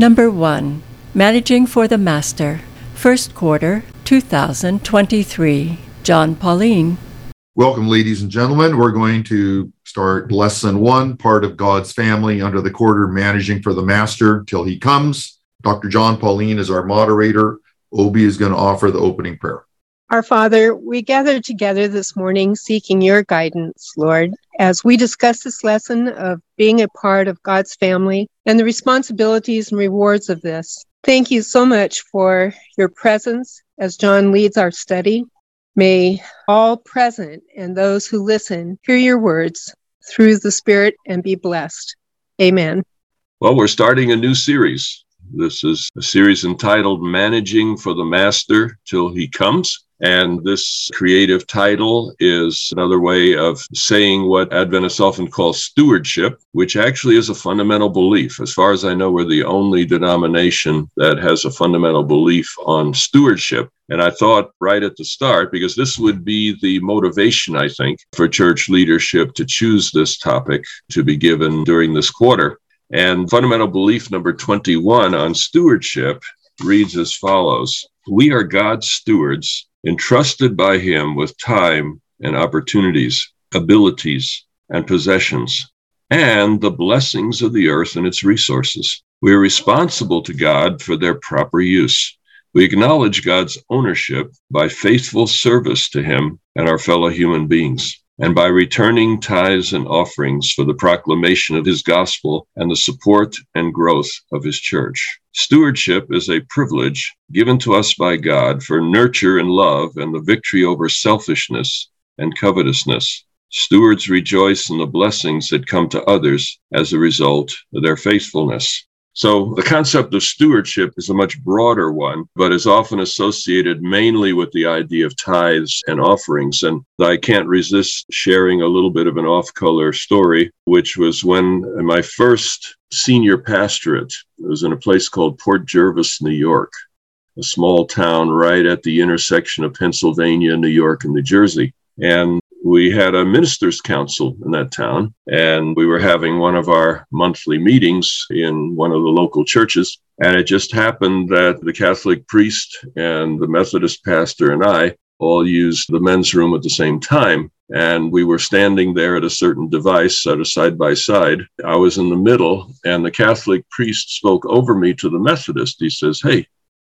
Number 1 Managing for the Master, First Quarter 2023. Jon Paulien. Welcome, ladies and gentlemen. We're going to start lesson one, part of God's family under the quarter, managing for the master till he comes. Dr. Jon Paulien is our moderator. Obi is going to offer the opening prayer. Our Father, we gather together this morning seeking your guidance, Lord, as we discuss this lesson of being a part of God's family and the responsibilities and rewards of this. Thank you so much for your presence as John leads our study. May all present and those who listen hear your words through the Spirit and be blessed. Amen. Well, we're starting a new series. This is a series entitled Managing for the Master Till He Comes. And this creative title is another way of saying what Adventists often call stewardship, which actually is a fundamental belief. As far as I know, we're the only denomination that has a fundamental belief on stewardship. And I thought right at the start, because this would be the motivation, I think, for church leadership to choose this topic to be given during this quarter. And fundamental belief number 21 on stewardship reads as follows We are God's stewards entrusted by Him with time and opportunities, abilities, and possessions, and the blessings of the earth and its resources. We are responsible to God for their proper use. We acknowledge God's ownership by faithful service to Him and our fellow human beings and by returning tithes and offerings for the proclamation of his gospel and the support and growth of his church. Stewardship is a privilege given to us by God for nurture and love and the victory over selfishness and covetousness. Stewards rejoice in the blessings that come to others as a result of their faithfulness. So the concept of stewardship is a much broader one, but is often associated mainly with the idea of tithes and offerings. And I can't resist sharing a little bit of an off color story, which was when my first senior pastorate was in a place called Port Jervis, New York, a small town right at the intersection of Pennsylvania, New York, and New Jersey. And we had a ministers' council in that town, and we were having one of our monthly meetings in one of the local churches. And it just happened that the Catholic priest and the Methodist pastor and I all used the men's room at the same time. And we were standing there at a certain device, sort of side by side. I was in the middle, and the Catholic priest spoke over me to the Methodist. He says, Hey,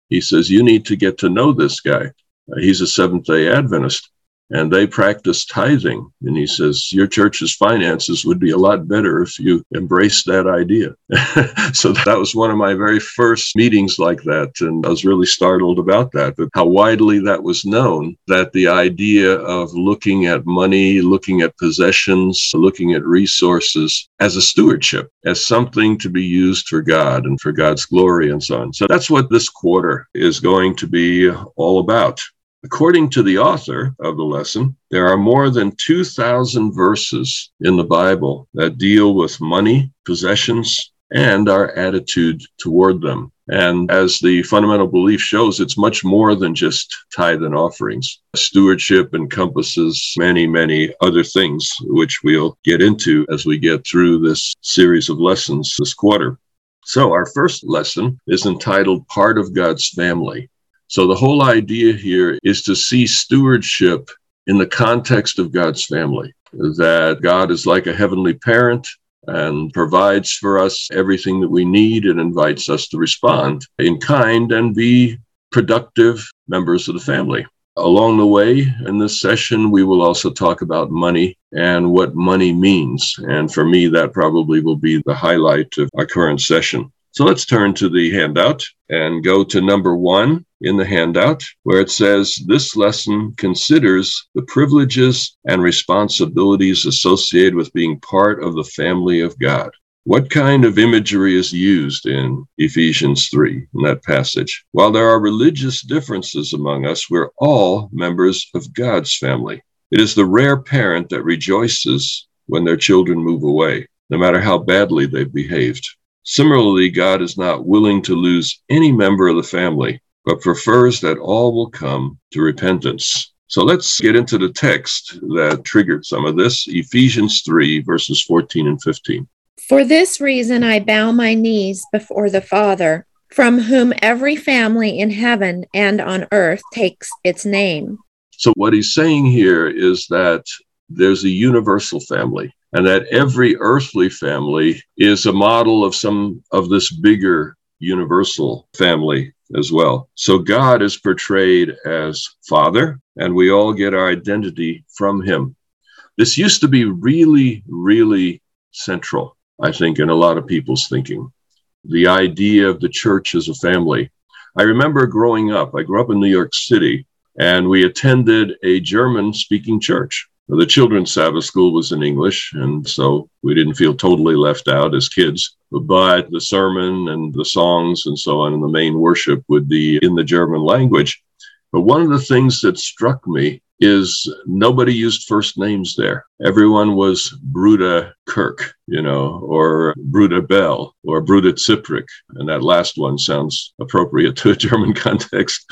he says, you need to get to know this guy. He's a Seventh day Adventist and they practice tithing. And he says, Your church's finances would be a lot better if you embraced that idea. so that was one of my very first meetings like that. And I was really startled about that, but how widely that was known that the idea of looking at money, looking at possessions, looking at resources as a stewardship, as something to be used for God and for God's glory and so on. So that's what this quarter is going to be all about. According to the author of the lesson, there are more than 2,000 verses in the Bible that deal with money, possessions, and our attitude toward them. And as the fundamental belief shows, it's much more than just tithe and offerings. Stewardship encompasses many, many other things, which we'll get into as we get through this series of lessons this quarter. So, our first lesson is entitled Part of God's Family. So the whole idea here is to see stewardship in the context of God's family, that God is like a heavenly parent and provides for us everything that we need and invites us to respond in kind and be productive members of the family. Along the way in this session, we will also talk about money and what money means. And for me, that probably will be the highlight of our current session. So let's turn to the handout and go to number one in the handout, where it says this lesson considers the privileges and responsibilities associated with being part of the family of God. What kind of imagery is used in Ephesians 3 in that passage? While there are religious differences among us, we're all members of God's family. It is the rare parent that rejoices when their children move away, no matter how badly they've behaved. Similarly, God is not willing to lose any member of the family, but prefers that all will come to repentance. So let's get into the text that triggered some of this Ephesians 3, verses 14 and 15. For this reason I bow my knees before the Father, from whom every family in heaven and on earth takes its name. So, what he's saying here is that there's a universal family, and that every earthly family is a model of some of this bigger universal family as well. So, God is portrayed as Father, and we all get our identity from Him. This used to be really, really central I think, in a lot of people's thinking. The idea of the church as a family. I remember growing up, I grew up in New York City, and we attended a German speaking church. The children's Sabbath school was in English, and so we didn't feel totally left out as kids. But the sermon and the songs and so on, and the main worship would be in the German language. But one of the things that struck me is nobody used first names there. Everyone was Bruder Kirk, you know, or Bruder Bell or Bruder Ziprik. And that last one sounds appropriate to a German context.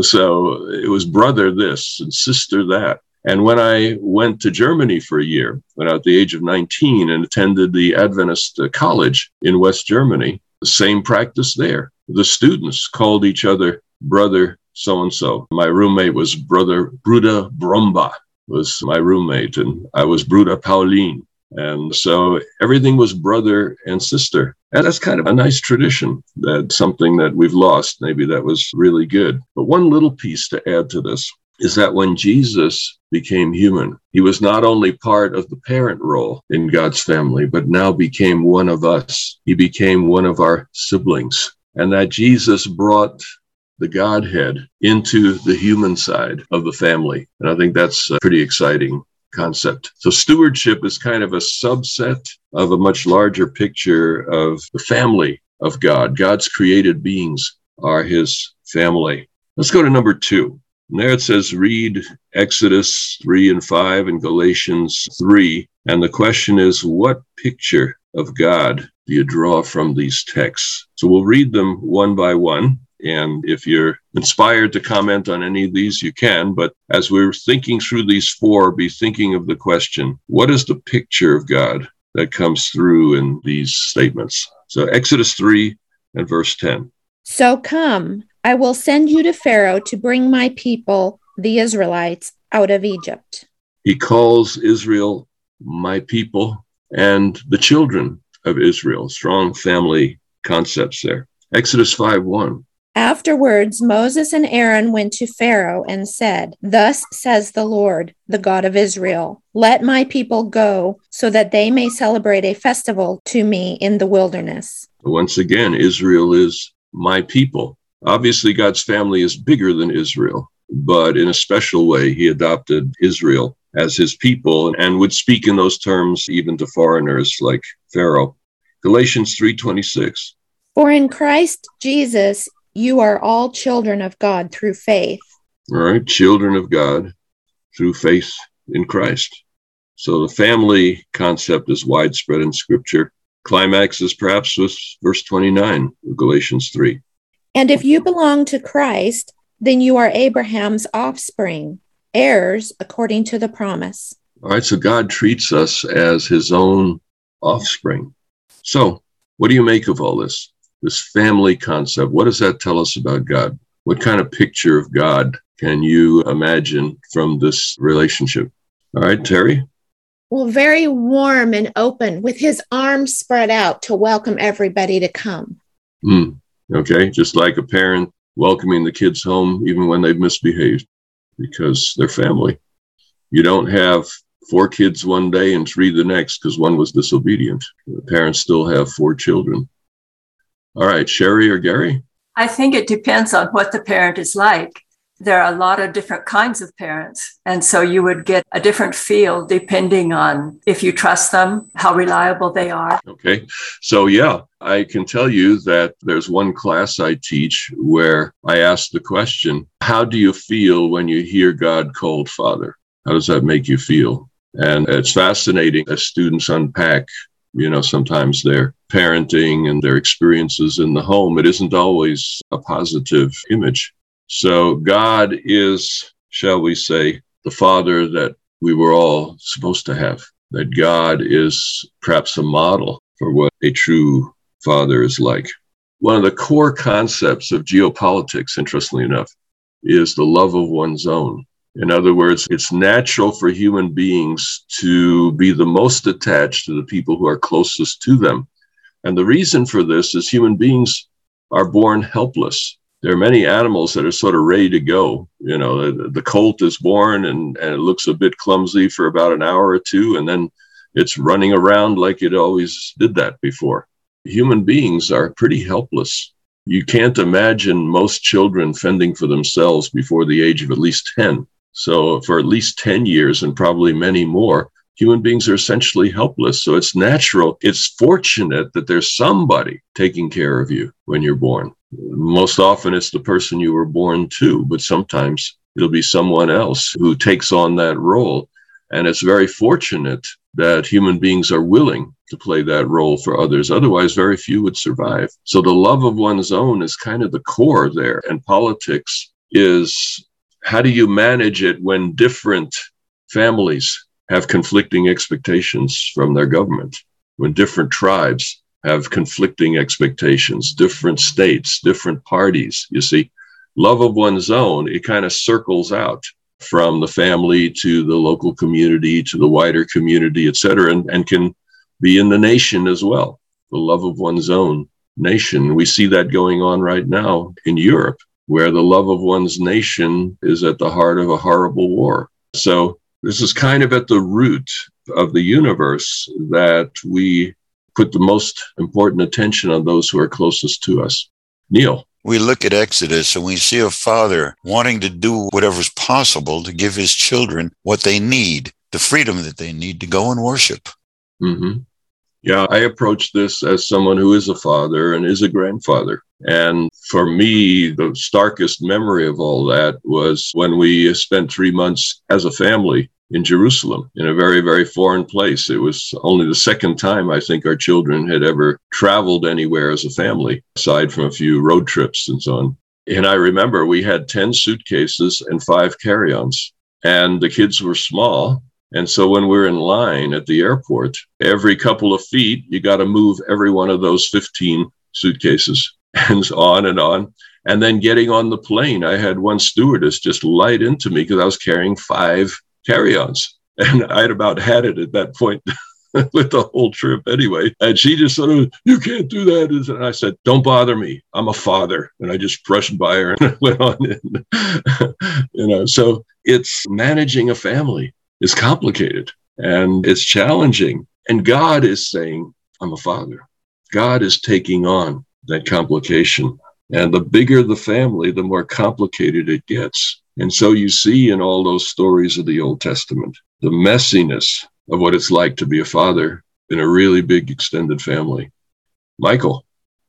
So it was brother this and sister that. And when I went to Germany for a year, when I was at the age of 19 and attended the Adventist uh, college in West Germany, the same practice there. The students called each other brother so and so. My roommate was brother Bruder Brumba was my roommate, and I was Bruder Paulien. And so everything was brother and sister. And that's kind of a nice tradition. That's something that we've lost. Maybe that was really good. But one little piece to add to this is that when Jesus became human, he was not only part of the parent role in God's family, but now became one of us. He became one of our siblings. And that Jesus brought the Godhead into the human side of the family. And I think that's a pretty exciting concept. So stewardship is kind of a subset of a much larger picture of the family of God. God's created beings are his family. Let's go to number two. And there it says, read Exodus 3 and 5 and Galatians 3. And the question is, what picture of God do you draw from these texts? So we'll read them one by one. And if you're inspired to comment on any of these, you can. But as we're thinking through these four, be thinking of the question what is the picture of God that comes through in these statements? So, Exodus 3 and verse 10. So come, I will send you to Pharaoh to bring my people, the Israelites, out of Egypt. He calls Israel my people and the children of Israel. Strong family concepts there. Exodus 5 1. Afterwards, Moses and Aaron went to Pharaoh and said, Thus says the Lord, the God of Israel, let my people go so that they may celebrate a festival to me in the wilderness. Once again, Israel is my people. Obviously, God's family is bigger than Israel, but in a special way, he adopted Israel as his people and would speak in those terms even to foreigners like Pharaoh. Galatians 3:26 For in Christ Jesus you are all children of God through faith. All right, children of God through faith in Christ. So the family concept is widespread in Scripture. Climax is perhaps with verse 29 of Galatians 3. And if you belong to Christ, then you are Abraham's offspring, heirs according to the promise. All right, so God treats us as his own offspring. So, what do you make of all this? this family concept, what does that tell us about God? What kind of picture of God can you imagine from this relationship? All right, Terry? Well, very warm and open with his arms spread out to welcome everybody to come. Mm, okay, just like a parent welcoming the kids home even when they've misbehaved because they're family. You don't have four kids one day and three the next because one was disobedient. The parents still have four children. All right, Sherry or Gary? I think it depends on what the parent is like. There are a lot of different kinds of parents. And so you would get a different feel depending on if you trust them, how reliable they are. Okay. So, yeah, I can tell you that there's one class I teach where I ask the question How do you feel when you hear God called Father? How does that make you feel? And it's fascinating as students unpack you know, sometimes their parenting and their experiences in the home, it isn't always a positive image. So God is, shall we say, the father that we were all supposed to have. That God is perhaps a model for what a true father is like. One of the core concepts of geopolitics, interestingly enough, is the love of one's own. In other words, it's natural for human beings to be the most attached to the people who are closest to them. And the reason for this is human beings are born helpless. There are many animals that are sort of ready to go. You know, the, the colt is born and, and it looks a bit clumsy for about an hour or two, and then it's running around like it always did that before. Human beings are pretty helpless. You can't imagine most children fending for themselves before the age of at least 10. So, for at least 10 years and probably many more, human beings are essentially helpless. So, it's natural. It's fortunate that there's somebody taking care of you when you're born. Most often, it's the person you were born to, but sometimes it'll be someone else who takes on that role. And it's very fortunate that human beings are willing to play that role for others. Otherwise, very few would survive. So the love of one's own is kind of the core there. And politics is how do you manage it when different families have conflicting expectations from their government, when different tribes have conflicting expectations, different states, different parties? You see, love of one's own, it kind of circles out from the family to the local community to the wider community, et cetera, and, and can be in the nation as well. The love of one's own nation. We see that going on right now in Europe where the love of one's nation is at the heart of a horrible war. So, this is kind of at the root of the universe that we put the most important attention on those who are closest to us. Neil. We look at Exodus and we see a father wanting to do whatever's possible to give his children what they need, the freedom that they need to go and worship. Mm-hmm. Yeah, I approach this as someone who is a father and is a grandfather. And for me, the starkest memory of all that was when we spent three months as a family in Jerusalem in a very, very foreign place. It was only the second time I think our children had ever traveled anywhere as a family, aside from a few road trips and so on. And I remember we had 10 suitcases and five carry ons, and the kids were small. And so when we're in line at the airport, every couple of feet, you got to move every one of those 15 suitcases and on and on. And then getting on the plane, I had one stewardess just light into me because I was carrying five carry ons. And I'd about had it at that point. with the whole trip anyway. And she just sort of, oh, you can't do that. And I said, don't bother me. I'm a father. And I just brushed by her and went on in. you know, so it's managing a family is complicated and it's challenging. And God is saying, I'm a father. God is taking on that complication. And the bigger the family, the more complicated it gets. And so you see in all those stories of the Old Testament the messiness of what it's like to be a father in a really big extended family. Michael.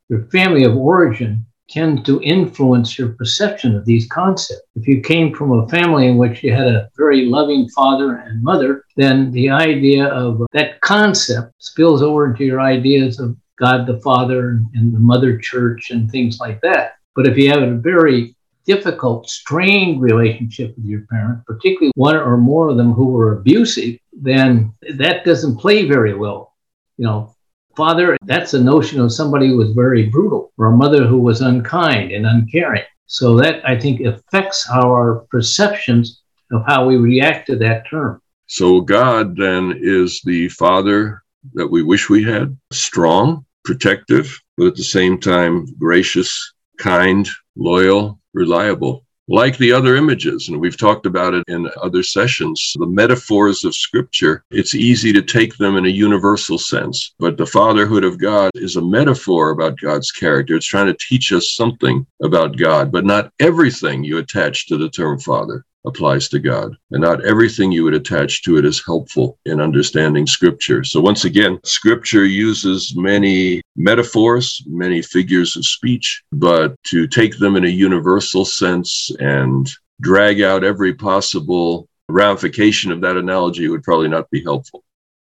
Your family of origin tend to influence your perception of these concepts. If you came from a family in which you had a very loving father and mother, then the idea of that concept spills over into your ideas of God the Father and the Mother Church and things like that. But if you have a very difficult, strained relationship with your parents, particularly one or more of them who were abusive, then that doesn't play very well. You know, father, that's a notion of somebody who was very brutal, or a mother who was unkind and uncaring. So that I think affects our perceptions of how we react to that term. So God then is the father that we wish we had, strong, protective, but at the same time gracious, kind, loyal, reliable like the other images, and we've talked about it in other sessions, the metaphors of Scripture, it's easy to take them in a universal sense. But the fatherhood of God is a metaphor about God's character. It's trying to teach us something about God, but not everything you attach to the term father applies to God. And not everything you would attach to it is helpful in understanding Scripture. So, once again, Scripture uses many metaphors, many figures of speech, but to take them in a universal sense and drag out every possible ramification of that analogy would probably not be helpful.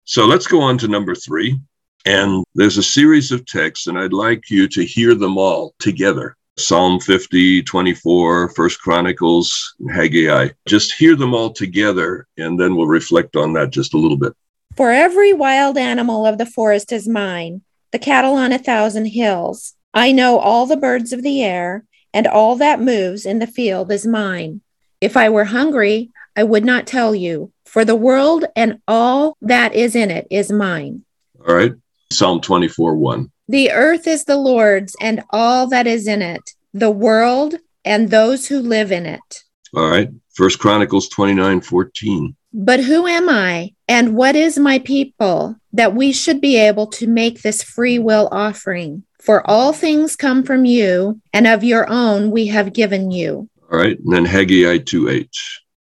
So, let's go on to number three. And there's a series of texts, and I'd like you to hear them all together. Psalm 50, 24, First Chronicles, Haggai. Just hear them all together, and then we'll reflect on that just a little bit. For every wild animal of the forest is mine, the cattle on a thousand hills. I know all the birds of the air, and all that moves in the field is mine. If I were hungry, I would not tell you, for the world and all that is in it is mine. All right. Psalm 24 1. The earth is the Lord's and all that is in it, the world and those who live in it. All right. First Chronicles 29 14. But who am I and what is my people that we should be able to make this free will offering? For all things come from you, and of your own we have given you. All right. And then Haggai 2 8.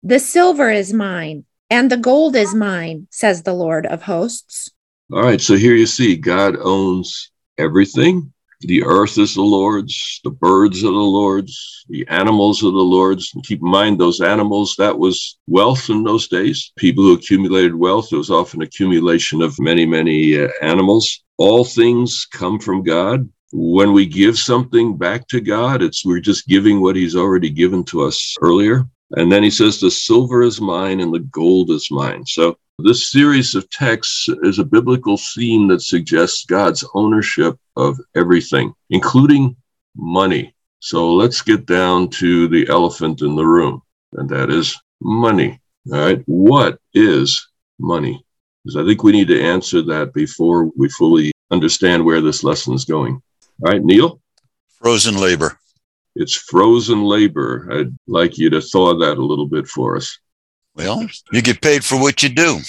The silver is mine, and the gold is mine, says the Lord of hosts. All right. So here you see God owns everything. The earth is the Lord's, the birds are the Lord's, the animals are the Lord's. And keep in mind, those animals, that was wealth in those days. People who accumulated wealth, it was often accumulation of many, many uh, animals. All things come from God. When we give something back to God, it's we're just giving what He's already given to us earlier. And then he says, The silver is mine and the gold is mine. So this series of texts is a biblical theme that suggests God's ownership of everything, including money. So let's get down to the elephant in the room, and that is money. All right. What is money? Because I think we need to answer that before we fully understand where this lesson is going. All right, Neil? Frozen labor. It's frozen labor. I'd like you to thaw that a little bit for us. Well, you get paid for what you do.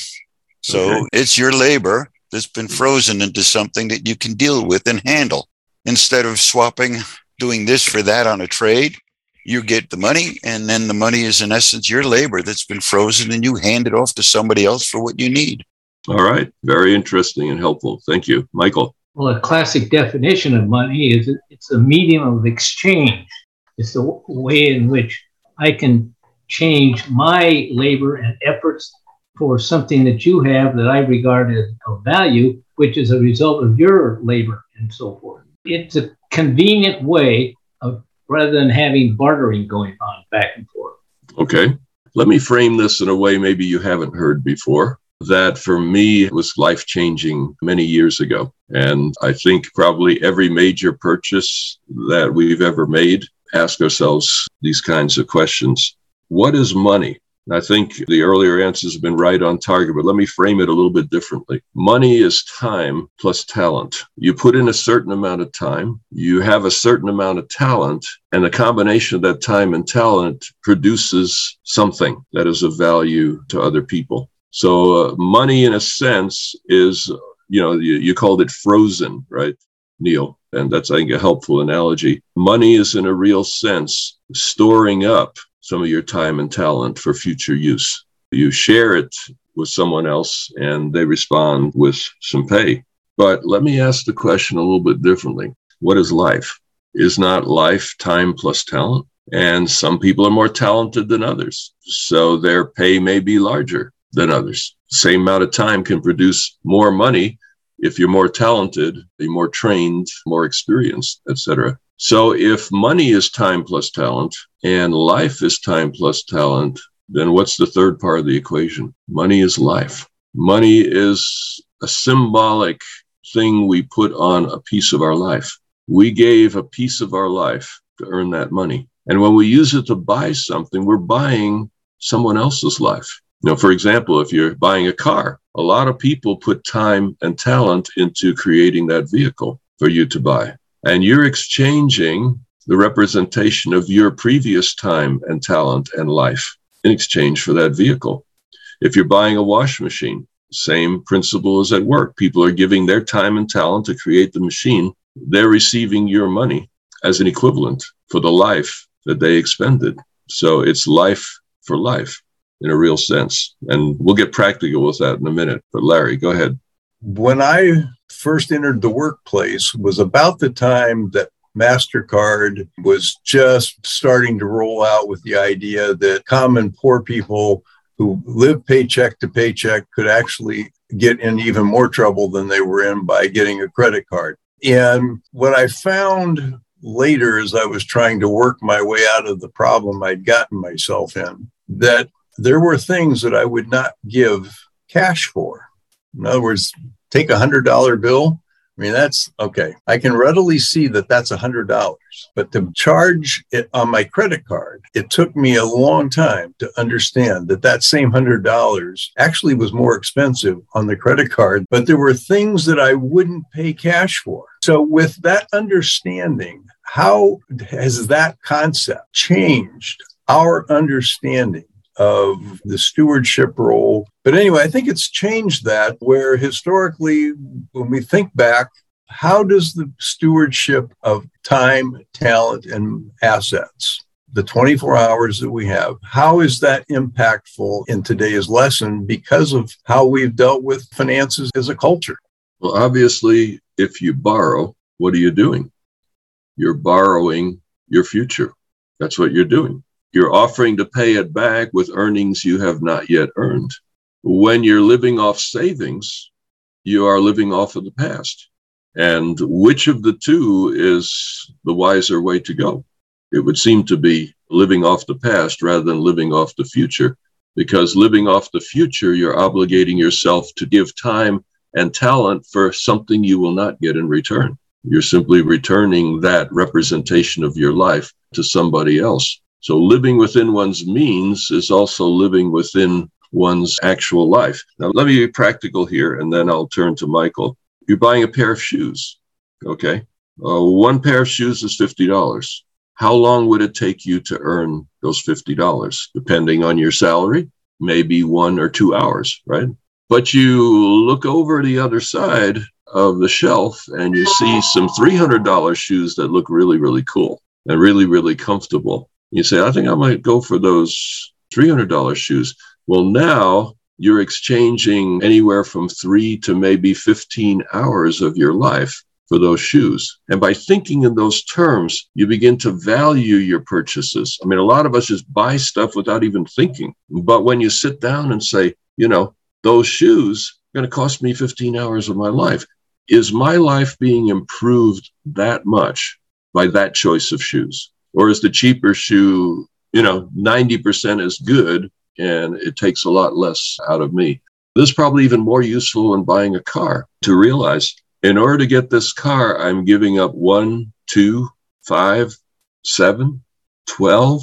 So okay. it's your labor that's been frozen into something that you can deal with and handle. Instead of swapping, doing this for that on a trade, you get the money, and then the money is in essence your labor that's been frozen, and you hand it off to somebody else for what you need. All right. Very interesting and helpful. Thank you. Michael. Well, a classic definition of money is it's a medium of exchange. It's the way in which I can change my labor and efforts for something that you have that I regard as of value, which is a result of your labor and so forth. It's a convenient way of rather than having bartering going on back and forth. Okay. Let me frame this in a way maybe you haven't heard before that for me was life changing many years ago. And I think probably every major purchase that we've ever made, ask ourselves these kinds of questions. What is money? I think the earlier answers have been right on target, but let me frame it a little bit differently. Money is time plus talent. You put in a certain amount of time, you have a certain amount of talent, and the combination of that time and talent produces something that is of value to other people. So uh, money, in a sense, is you know you, you called it frozen, right, Neil? And that's I think a helpful analogy. Money is, in a real sense, storing up some of your time and talent for future use. You share it with someone else, and they respond with some pay. But let me ask the question a little bit differently. What is life? Is not life time plus talent? And some people are more talented than others. So their pay may be larger than others. Same amount of time can produce more money if you're more talented, you're more trained, more experienced, etc. So if money is time plus talent and life is time plus talent, then what's the third part of the equation? Money is life. Money is a symbolic thing we put on a piece of our life. We gave a piece of our life to earn that money. And when we use it to buy something, we're buying someone else's life. You know, for example, if you're buying a car, a lot of people put time and talent into creating that vehicle for you to buy. And you're exchanging the representation of your previous time and talent and life in exchange for that vehicle. If you're buying a wash machine, same principle as at work. People are giving their time and talent to create the machine. They're receiving your money as an equivalent for the life that they expended. So it's life for life in a real sense. And we'll get practical with that in a minute. But Larry, go ahead. When I first entered the workplace was about the time that MasterCard was just starting to roll out with the idea that common poor people who live paycheck to paycheck could actually get in even more trouble than they were in by getting a credit card. And what I found later as I was trying to work my way out of the problem I'd gotten myself in, that there were things that I would not give cash for. In other words, take a hundred dollar bill. I mean, that's okay. I can readily see that that's a hundred dollars, but to charge it on my credit card, it took me a long time to understand that that same hundred dollars actually was more expensive on the credit card, but there were things that I wouldn't pay cash for. So with that understanding, how has that concept changed our understanding of the stewardship role. But anyway, I think it's changed that where historically, when we think back, how does the stewardship of time, talent, and assets, the 24 hours that we have, how is that impactful in today's lesson because of how we've dealt with finances as a culture? Well, obviously, if you borrow, what are you doing? You're borrowing your future. That's what you're doing. You're offering to pay it back with earnings you have not yet earned. When you're living off savings, you are living off of the past. And which of the two is the wiser way to go? It would seem to be living off the past rather than living off the future, because living off the future, you're obligating yourself to give time and talent for something you will not get in return. You're simply returning that representation of your life to somebody else. So living within one's means is also living within one's actual life. Now, let me be practical here, and then I'll turn to Michael. You're buying a pair of shoes, okay? Uh, one pair of shoes is $50. How long would it take you to earn those $50? Depending on your salary, maybe one or two hours, right? But you look over the other side of the shelf and you see some $300 shoes that look really, really cool and really, really comfortable. You say, I think I might go for those $300 shoes. Well, now you're exchanging anywhere from three to maybe 15 hours of your life for those shoes. And by thinking in those terms, you begin to value your purchases. I mean, a lot of us just buy stuff without even thinking. But when you sit down and say, you know, those shoes are going to cost me 15 hours of my life, is my life being improved that much by that choice of shoes? Or is the cheaper shoe, you know, 90% as good and it takes a lot less out of me? This is probably even more useful when buying a car to realize in order to get this car, I'm giving up one, two, five, seven, 12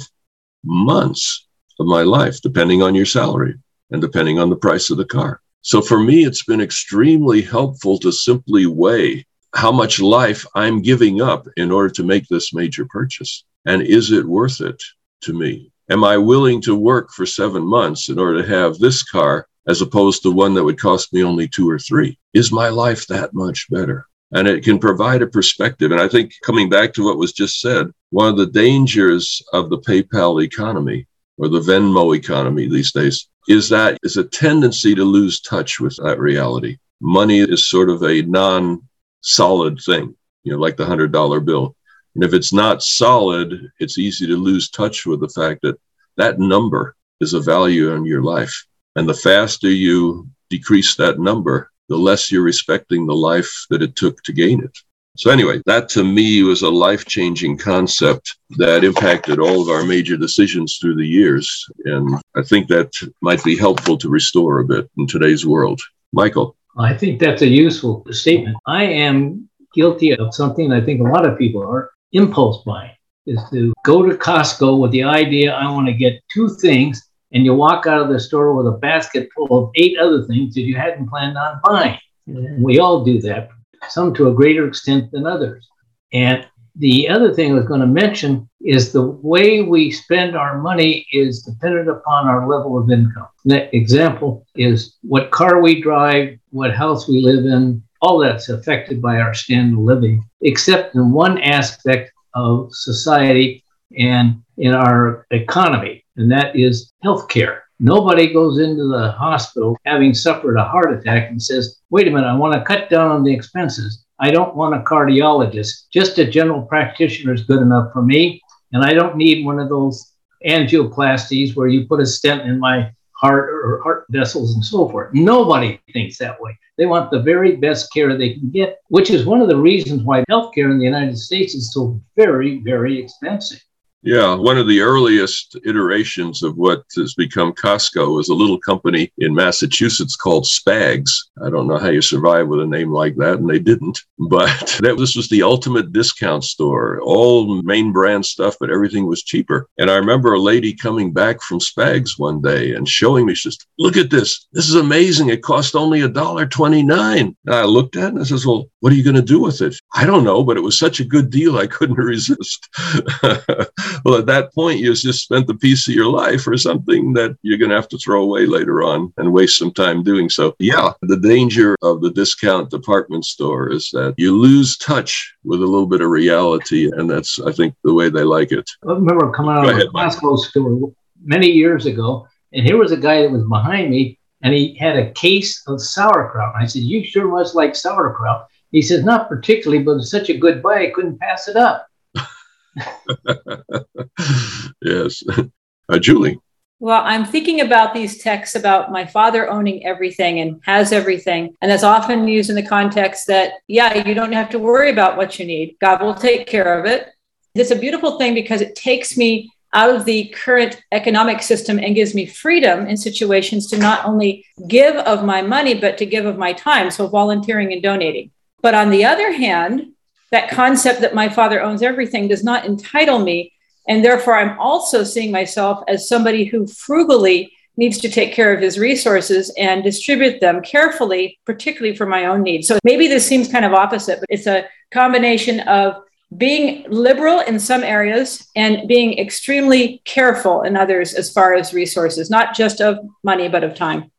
months of my life, depending on your salary and depending on the price of the car. So for me, it's been extremely helpful to simply weigh how much life I'm giving up in order to make this major purchase. And is it worth it to me? Am I willing to work for seven months in order to have this car as opposed to one that would cost me only two or three? Is my life that much better? And it can provide a perspective. And I think coming back to what was just said, one of the dangers of the PayPal economy or the Venmo economy these days is that is a tendency to lose touch with that reality. Money is sort of a non solid thing, you know, like the hundred dollar bill. And if it's not solid, it's easy to lose touch with the fact that that number is a value in your life. And the faster you decrease that number, the less you're respecting the life that it took to gain it. So, anyway, that to me was a life changing concept that impacted all of our major decisions through the years. And I think that might be helpful to restore a bit in today's world. Michael. I think that's a useful statement. I am guilty of something I think a lot of people are impulse buying is to go to Costco with the idea I want to get two things, and you walk out of the store with a basket full of eight other things that you hadn't planned on buying. And we all do that, some to a greater extent than others. And the other thing I was going to mention is the way we spend our money is dependent upon our level of income. The example is what car we drive, what house we live in, all that's affected by our standard of living, except in one aspect of society and in our economy, and that is healthcare. Nobody goes into the hospital having suffered a heart attack and says, wait a minute, I want to cut down on the expenses. I don't want a cardiologist. Just a general practitioner is good enough for me. And I don't need one of those angioplasties where you put a stent in my heart or heart vessels and so forth. Nobody thinks that way. They want the very best care they can get, which is one of the reasons why healthcare in the United States is so very, very expensive. Yeah, one of the earliest iterations of what has become Costco was a little company in Massachusetts called Spags. I don't know how you survive with a name like that, and they didn't. But that, this was the ultimate discount store, all main brand stuff, but everything was cheaper. And I remember a lady coming back from Spags one day and showing me, she says, "Look at this! This is amazing! It cost only a dollar twenty-nine. I looked at it and I says, "Well, what are you going to do with it?" I don't know, but it was such a good deal, I couldn't resist. well, at that point, you just spent the piece of your life for something that you're going to have to throw away later on and waste some time doing so. Yeah, the danger of the discount department store is that you lose touch with a little bit of reality. And that's, I think, the way they like it. I remember coming out Go of ahead, a Costco store many years ago, and here was a guy that was behind me, and he had a case of sauerkraut. And I said, You sure must like sauerkraut. He says, Not particularly, but it's such a good buy, I couldn't pass it up. yes. Uh, Julie. Well, I'm thinking about these texts about my father owning everything and has everything. And that's often used in the context that, yeah, you don't have to worry about what you need. God will take care of it. It's a beautiful thing because it takes me out of the current economic system and gives me freedom in situations to not only give of my money, but to give of my time. So volunteering and donating. But on the other hand, that concept that my father owns everything does not entitle me. And therefore, I'm also seeing myself as somebody who frugally needs to take care of his resources and distribute them carefully, particularly for my own needs. So maybe this seems kind of opposite, but it's a combination of being liberal in some areas and being extremely careful in others as far as resources, not just of money, but of time.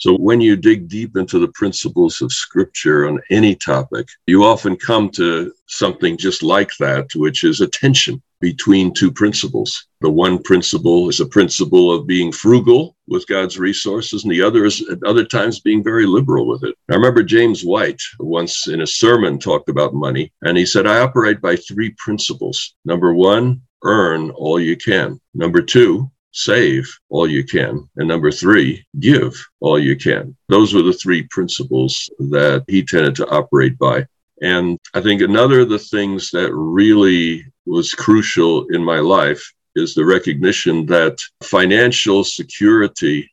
So when you dig deep into the principles of scripture on any topic, you often come to something just like that, which is a tension between two principles. The one principle is a principle of being frugal with God's resources, and the other is at other times being very liberal with it. I remember James White once in a sermon talked about money, and he said, I operate by three principles. Number one, earn all you can. Number two, save all you can. And number three, give all you can. Those were the three principles that he tended to operate by. And I think another of the things that really was crucial in my life is the recognition that financial security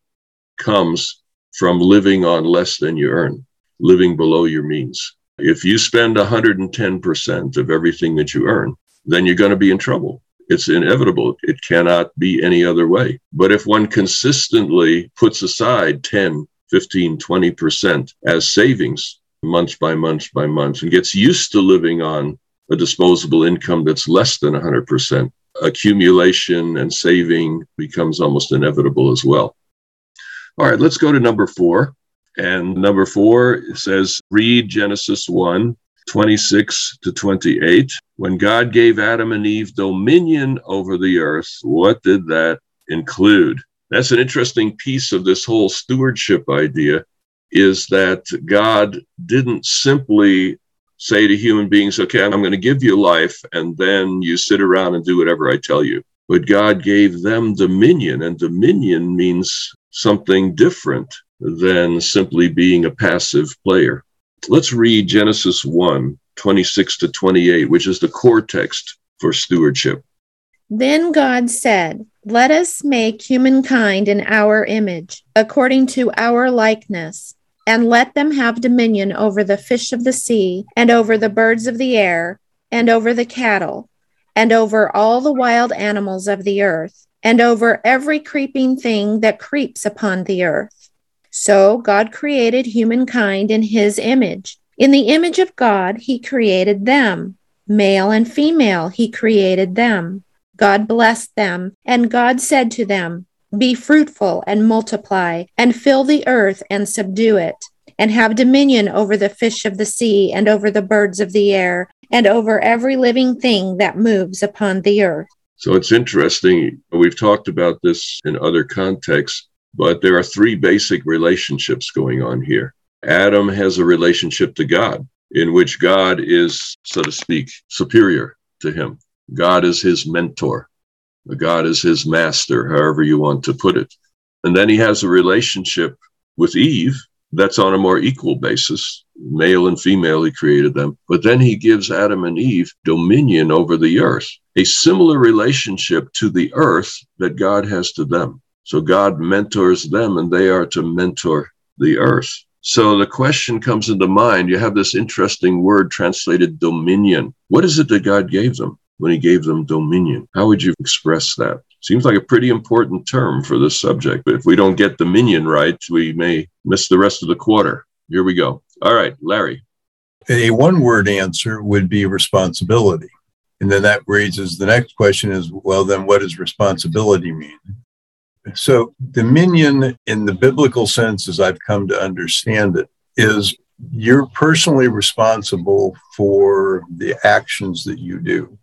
comes from living on less than you earn, living below your means. If you spend 110% of everything that you earn, then you're going to be in trouble it's inevitable. It cannot be any other way. But if one consistently puts aside 10, 15, 20% as savings month by month by month and gets used to living on a disposable income that's less than 100%, accumulation and saving becomes almost inevitable as well. All right, let's go to number four. And number four says, read Genesis 1 26 to 28. When God gave Adam and Eve dominion over the earth, what did that include? That's an interesting piece of this whole stewardship idea is that God didn't simply say to human beings, okay, I'm going to give you life, and then you sit around and do whatever I tell you. But God gave them dominion, and dominion means something different than simply being a passive player. Let's read Genesis 1 26 to 28, which is the core text for stewardship. Then God said, Let us make humankind in our image, according to our likeness, and let them have dominion over the fish of the sea, and over the birds of the air, and over the cattle, and over all the wild animals of the earth, and over every creeping thing that creeps upon the earth. So God created humankind in his image. In the image of God, he created them. Male and female, he created them. God blessed them, and God said to them, Be fruitful and multiply, and fill the earth and subdue it, and have dominion over the fish of the sea, and over the birds of the air, and over every living thing that moves upon the earth. So it's interesting. We've talked about this in other contexts but there are three basic relationships going on here. Adam has a relationship to God in which God is, so to speak, superior to him. God is his mentor. God is his master, however you want to put it. And then he has a relationship with Eve That's on a more equal basis. Male and female, he created them. But then he gives Adam and Eve dominion over the earth, a similar relationship to the earth that God has to them. So God mentors them and they are to mentor the earth. So the question comes into mind. You have this interesting word translated dominion. What is it that God gave them when he gave them dominion? How would you express that? Seems like a pretty important term for this subject. But if we don't get dominion right, we may miss the rest of the quarter. Here we go. All right, Larry. A one word answer would be responsibility. And then that raises the next question is well, then what does responsibility mean? So, dominion in the biblical sense, as I've come to understand it, is you're personally responsible for the actions that you do.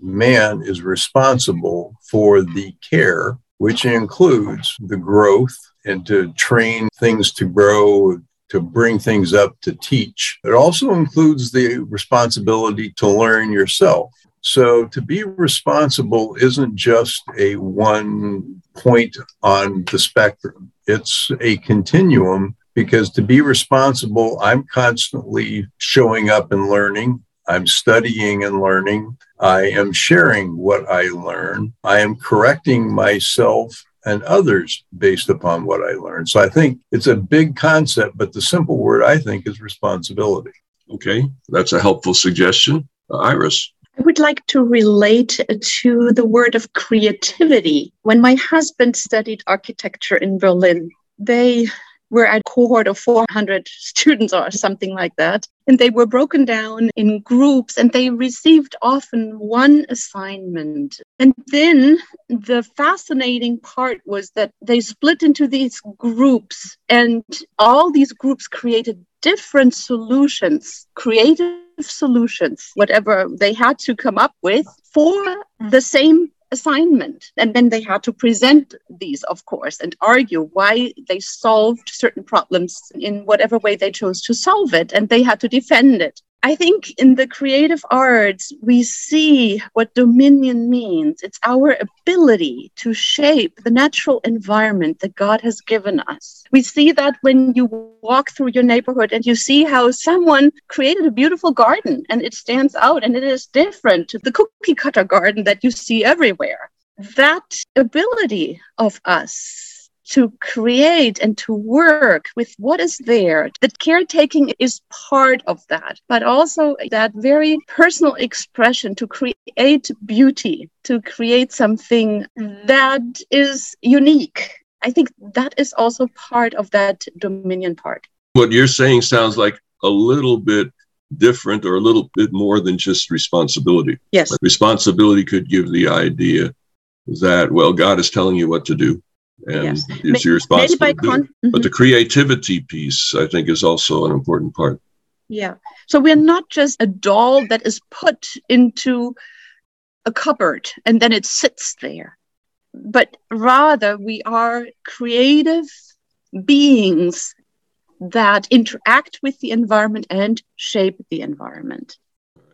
Man is responsible for the care, which includes the growth and to train things to grow, to bring things up, to teach. It also includes the responsibility to learn yourself. So to be responsible isn't just a one point on the spectrum, it's a continuum because to be responsible, I'm constantly showing up and learning. I'm studying and learning. I am sharing what I learn. I am correcting myself and others based upon what I learn. So I think it's a big concept, but the simple word I think is responsibility. Okay, that's a helpful suggestion. Uh, Iris. I would like to relate to the word of creativity. When my husband studied architecture in Berlin, they were a cohort of 400 students or something like that. And they were broken down in groups and they received often one assignment. And then the fascinating part was that they split into these groups and all these groups created different solutions, creative solutions, whatever they had to come up with for the same assignment. And then they had to present these, of course, and argue why they solved certain problems in whatever way they chose to solve it. And they had to defend it. I think in the creative arts, we see what dominion means. It's our ability to shape the natural environment that God has given us. We see that when you walk through your neighborhood and you see how someone created a beautiful garden and it stands out and it is different to the cookie cutter garden that you see everywhere. That ability of us to create and to work with what is there. That caretaking is part of that, but also that very personal expression to create beauty, to create something mm-hmm. that is unique. I think that is also part of that dominion part. What you're saying sounds like a little bit different or a little bit more than just responsibility. Yes. Responsibility could give the idea that, well, God is telling you what to do and yes. it's your responsibility. Con- mm-hmm. But the creativity piece, I think, is also an important part. Yeah. So we're not just a doll that is put into a cupboard and then it sits there, but rather we are creative beings that interact with the environment and shape the environment.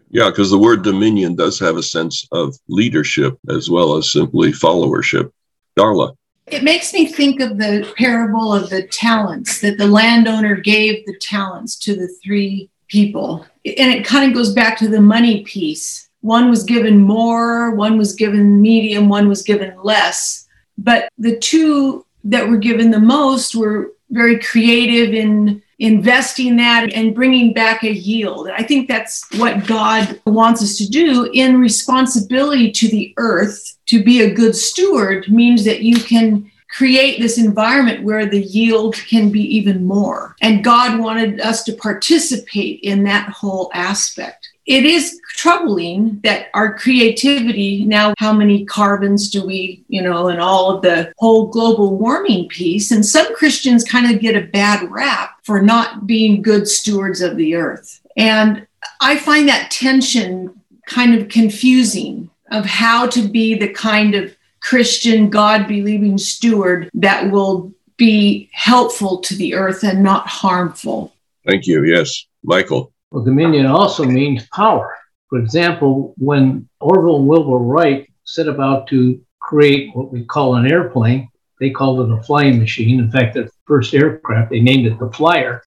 Yeah, because the word dominion does have a sense of leadership as well as simply followership. Darla. It makes me think of the parable of the talents that the landowner gave the talents to the three people. And it kind of goes back to the money piece. One was given more, one was given medium, one was given less. But the two that were given the most were very creative in investing that and bringing back a yield. I think that's what God wants us to do in responsibility to the earth. To be a good steward means that you can create this environment where the yield can be even more. And God wanted us to participate in that whole aspect. It is troubling that our creativity now, how many carbons do we, you know, and all of the whole global warming piece. And some Christians kind of get a bad rap for not being good stewards of the earth. And I find that tension kind of confusing of how to be the kind of Christian, God believing steward that will be helpful to the earth and not harmful. Thank you. Yes. Michael. Well, dominion also means power. For example, when Orville and Wilbur Wright set about to create what we call an airplane, They called it a flying machine. In fact, the first aircraft, they named it the Flyer.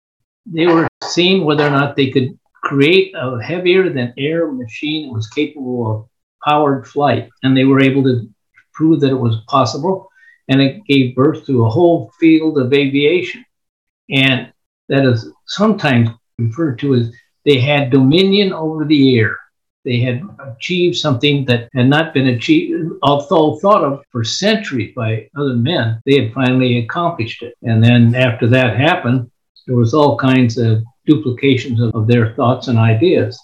They were seeing whether or not they could create a heavier than air machine that was capable of powered flight. And they were able to prove that it was possible. And it gave birth to a whole field of aviation. And that is sometimes referred to as they had dominion over the air. They had achieved something that had not been achieved, although thought of for centuries by other men. They had finally accomplished it. And then after that happened, there was all kinds of duplications of, of their thoughts and ideas.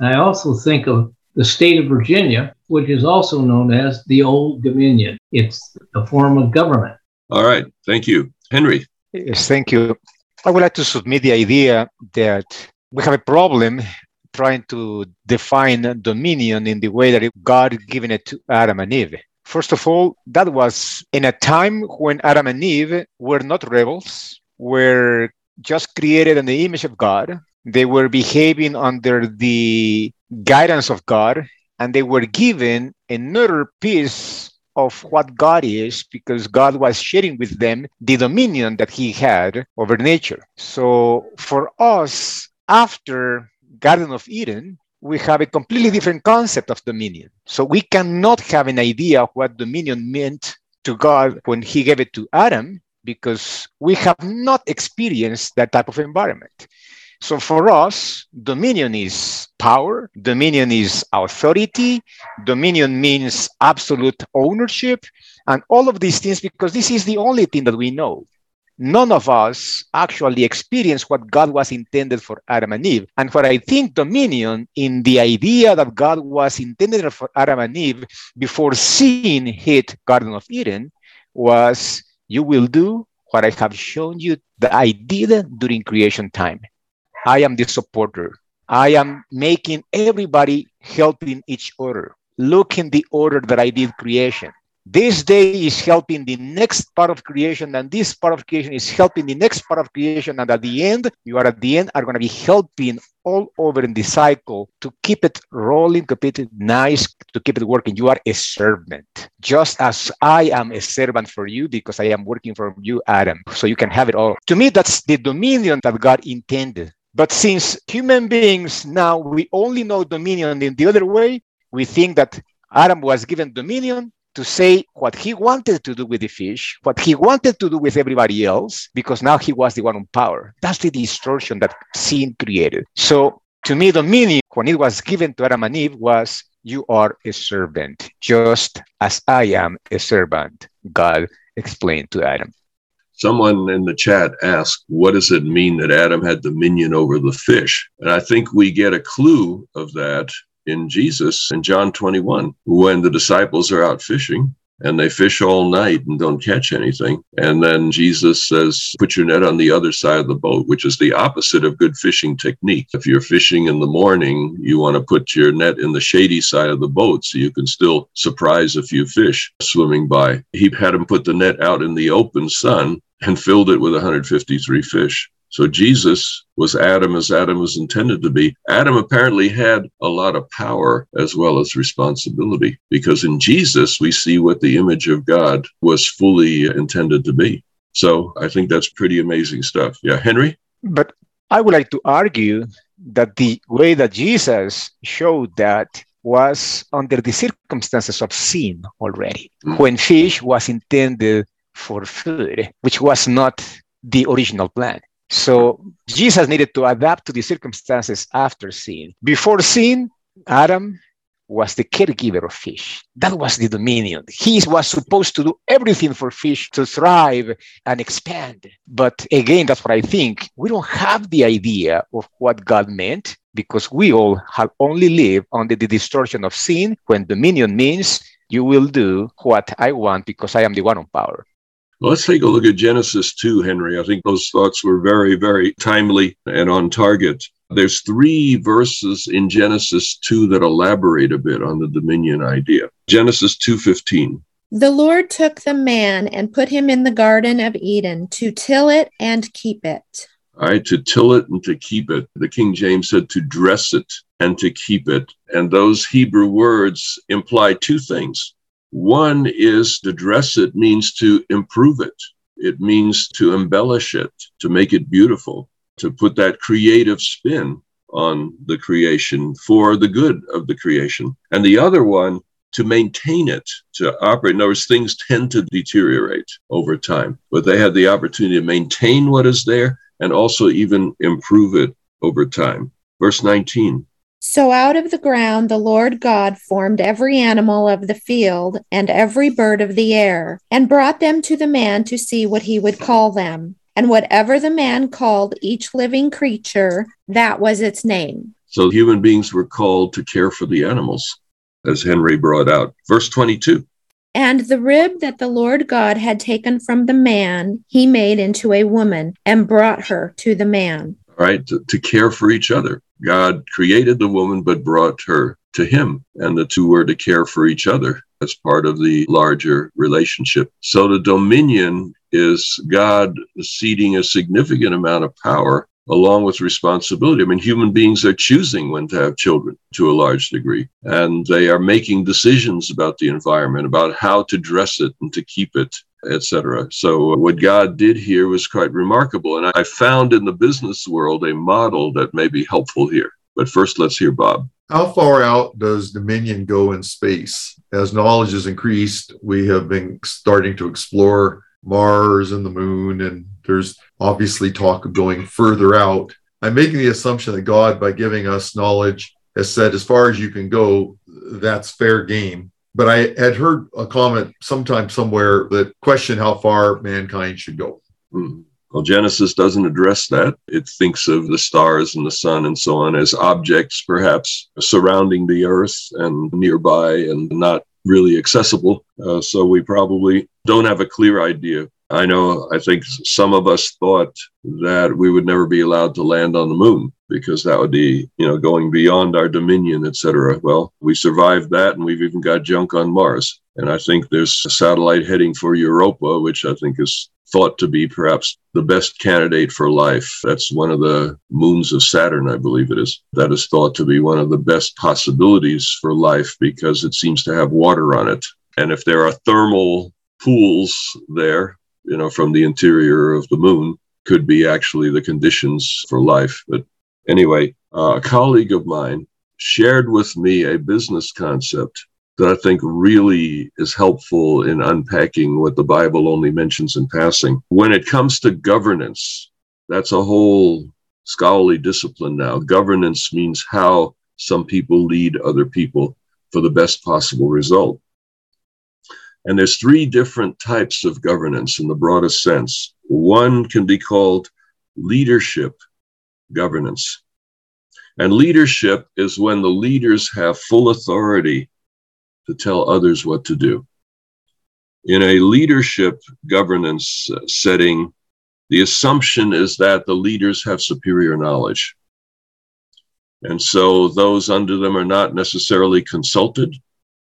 And I also think of the state of Virginia, which is also known as the Old Dominion. It's a form of government. All right. Thank you. Henry. Yes, thank you. I would like to submit the idea that we have a problem trying to define dominion in the way that God given it to Adam and Eve. First of all, that was in a time when Adam and Eve were not rebels, were just created in the image of God. They were behaving under the guidance of God, and they were given another piece of what God is because God was sharing with them the dominion that He had over nature. So for us, after Garden of Eden, we have a completely different concept of dominion. So we cannot have an idea of what dominion meant to God when He gave it to Adam because we have not experienced that type of environment. So for us, dominion is power, dominion is authority, dominion means absolute ownership, and all of these things because this is the only thing that we know none of us actually experienced what God was intended for Adam and Eve. And what I think dominion in the idea that God was intended for Adam and Eve before sin hit Garden of Eden was you will do what I have shown you that I did during creation time. I am the supporter. I am making everybody helping each other. Look in the order that I did creation. This day is helping the next part of creation, and this part of creation is helping the next part of creation. And at the end, you are at the end are going to be helping all over in the cycle to keep it rolling, to keep it nice, to keep it working. You are a servant, just as I am a servant for you because I am working for you, Adam. So you can have it all. To me, that's the dominion that God intended. But since human beings now we only know dominion in the other way, we think that Adam was given dominion to say what he wanted to do with the fish, what he wanted to do with everybody else, because now he was the one in power. That's the distortion that sin created. So to me, the meaning when it was given to Adam and Eve was, you are a servant, just as I am a servant, God explained to Adam. Someone in the chat asked, What does it mean that Adam had dominion over the fish? And I think we get a clue of that in Jesus in John 21 when the disciples are out fishing and they fish all night and don't catch anything. And then Jesus says, put your net on the other side of the boat, which is the opposite of good fishing technique. If you're fishing in the morning, you want to put your net in the shady side of the boat so you can still surprise a few fish swimming by. He had them put the net out in the open sun and filled it with 153 fish. So Jesus was Adam as Adam was intended to be. Adam apparently had a lot of power as well as responsibility because in Jesus we see what the image of God was fully intended to be. So I think that's pretty amazing stuff. Yeah, Henry? But I would like to argue that the way that Jesus showed that was under the circumstances of sin already, mm. when fish was intended for food, which was not the original plan. So Jesus needed to adapt to the circumstances after sin. Before sin, Adam was the caregiver of fish. That was the dominion. He was supposed to do everything for fish to thrive and expand. But again, that's what I think. We don't have the idea of what God meant because we all have only lived under the distortion of sin when dominion means you will do what I want because I am the one on power. Let's take a look at Genesis 2, Henry. I think those thoughts were very, very timely and on target. There's three verses in Genesis 2 that elaborate a bit on the dominion idea. Genesis 2:15. The Lord took the man and put him in the garden of Eden to till it and keep it. All right, to till it and to keep it. The King James said to dress it and to keep it. And those Hebrew words imply two things. One is to dress it means to improve it. It means to embellish it, to make it beautiful, to put that creative spin on the creation for the good of the creation. And the other one, to maintain it, to operate. In other words, things tend to deteriorate over time, but they had the opportunity to maintain what is there and also even improve it over time. Verse 19. So out of the ground the Lord God formed every animal of the field and every bird of the air, and brought them to the man to see what he would call them. And whatever the man called each living creature, that was its name. So human beings were called to care for the animals, as Henry brought out. Verse 22. And the rib that the Lord God had taken from the man, he made into a woman and brought her to the man. All right, to, to care for each other. God created the woman, but brought her to him, and the two were to care for each other as part of the larger relationship. So the dominion is God ceding a significant amount of power along with responsibility. I mean, human beings are choosing when to have children to a large degree, and they are making decisions about the environment, about how to dress it and to keep it etc. So uh, what God did here was quite remarkable. And I found in the business world a model that may be helpful here. But first, let's hear Bob. How far out does Dominion go in space? As knowledge has increased, we have been starting to explore Mars and the moon, and there's obviously talk of going further out. I'm making the assumption that God, by giving us knowledge, has said, as far as you can go, that's fair game but I had heard a comment sometime somewhere that questioned how far mankind should go. Hmm. Well, Genesis doesn't address that. It thinks of the stars and the sun and so on as objects, perhaps surrounding the earth and nearby and not really accessible. Uh, so we probably don't have a clear idea. I know, I think some of us thought that we would never be allowed to land on the moon because that would be, you know, going beyond our dominion, et cetera. Well, we survived that, and we've even got junk on Mars. And I think there's a satellite heading for Europa, which I think is thought to be perhaps the best candidate for life. That's one of the moons of Saturn, I believe it is. That is thought to be one of the best possibilities for life because it seems to have water on it. And if there are thermal pools there, you know, from the interior of the moon, could be actually the conditions for life. But Anyway, uh, a colleague of mine shared with me a business concept that I think really is helpful in unpacking what the Bible only mentions in passing. When it comes to governance, that's a whole scholarly discipline now. Governance means how some people lead other people for the best possible result. And there's three different types of governance in the broadest sense. One can be called leadership governance. And leadership is when the leaders have full authority to tell others what to do. In a leadership governance uh, setting, the assumption is that the leaders have superior knowledge. And so those under them are not necessarily consulted,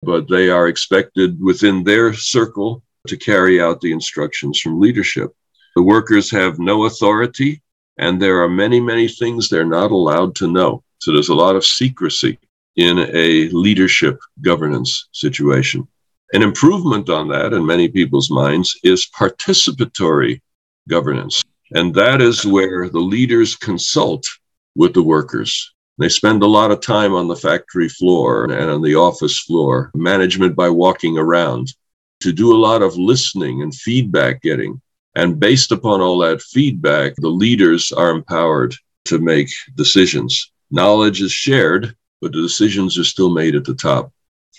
but they are expected within their circle to carry out the instructions from leadership. The workers have no authority and there are many, many things they're not allowed to know. So there's a lot of secrecy in a leadership governance situation. An improvement on that in many people's minds is participatory governance. And that is where the leaders consult with the workers. They spend a lot of time on the factory floor and on the office floor, management by walking around, to do a lot of listening and feedback getting and based upon all that feedback, the leaders are empowered to make decisions. Knowledge is shared, but the decisions are still made at the top.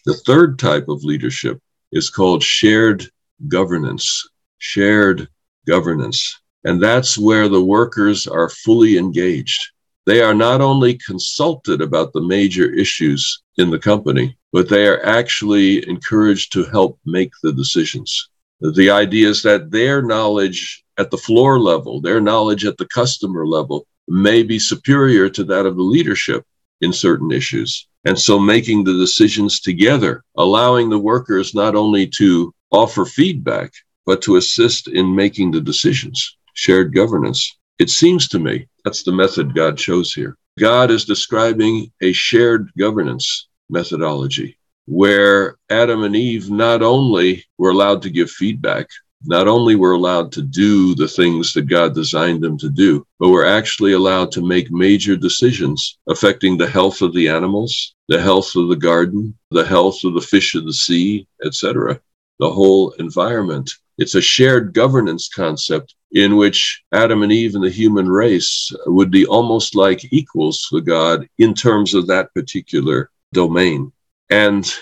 The third type of leadership is called shared governance. Shared governance. And that's where the workers are fully engaged. They are not only consulted about the major issues in the company, but they are actually encouraged to help make the decisions. The idea is that their knowledge at the floor level, their knowledge at the customer level, may be superior to that of the leadership in certain issues. And so making the decisions together, allowing the workers not only to offer feedback, but to assist in making the decisions, shared governance. It seems to me that's the method God chose here. God is describing a shared governance methodology where Adam and Eve not only were allowed to give feedback, not only were allowed to do the things that God designed them to do, but were actually allowed to make major decisions affecting the health of the animals, the health of the garden, the health of the fish of the sea, etc., the whole environment. It's a shared governance concept in which Adam and Eve and the human race would be almost like equals to God in terms of that particular domain. And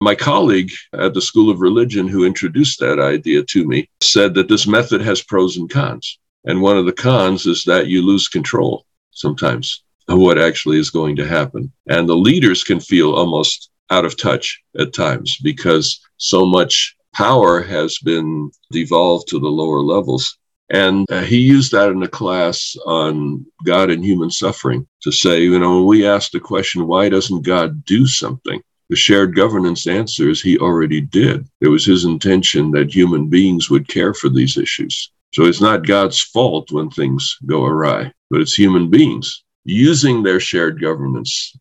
my colleague at the School of Religion who introduced that idea to me said that this method has pros and cons. And one of the cons is that you lose control sometimes of what actually is going to happen. And the leaders can feel almost out of touch at times because so much power has been devolved to the lower levels. And uh, he used that in a class on God and human suffering to say, you know, when we ask the question, why doesn't God do something? The shared governance answer is he already did. It was his intention that human beings would care for these issues. So it's not God's fault when things go awry, but it's human beings using their shared governance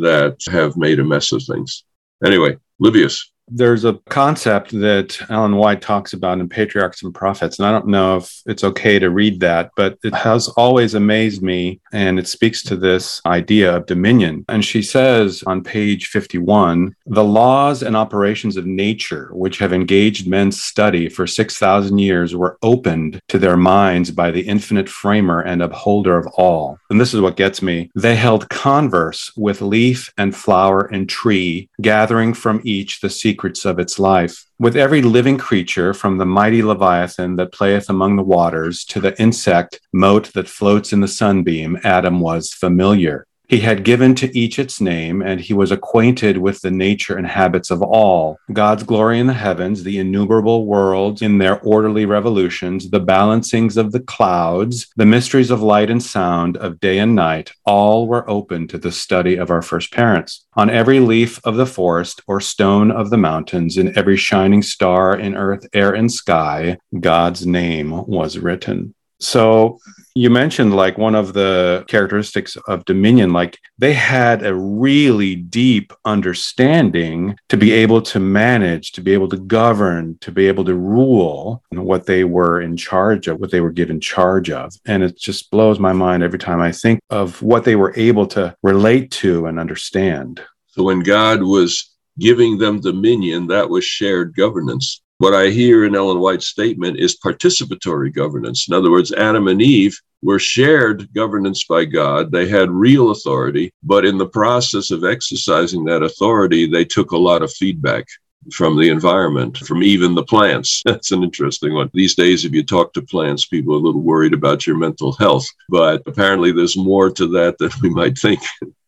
that have made a mess of things. Anyway, Livius there's a concept that Ellen White talks about in Patriarchs and Prophets, and I don't know if it's okay to read that, but it has always amazed me, and it speaks to this idea of dominion. And she says on page 51 the laws and operations of nature, which have engaged men's study for 6,000 years, were opened to their minds by the infinite framer and upholder of all. And this is what gets me. They held converse with leaf and flower and tree, gathering from each the secret secrets of its life. With every living creature, from the mighty Leviathan that playeth among the waters to the insect mote that floats in the sunbeam, Adam was familiar. He had given to each its name, and he was acquainted with the nature and habits of all. God's glory in the heavens, the innumerable worlds in their orderly revolutions, the balancings of the clouds, the mysteries of light and sound, of day and night, all were open to the study of our first parents. On every leaf of the forest or stone of the mountains, in every shining star in earth, air, and sky, God's name was written. So you mentioned like one of the characteristics of Dominion, like they had a really deep understanding to be able to manage, to be able to govern, to be able to rule what they were in charge of, what they were given charge of. And it just blows my mind every time I think of what they were able to relate to and understand. So when God was giving them dominion, that was shared governance. What I hear in Ellen White's statement is participatory governance. In other words, Adam and Eve were shared governance by God. They had real authority, but in the process of exercising that authority, they took a lot of feedback from the environment, from even the plants. That's an interesting one. These days, if you talk to plants, people are a little worried about your mental health, but apparently there's more to that than we might think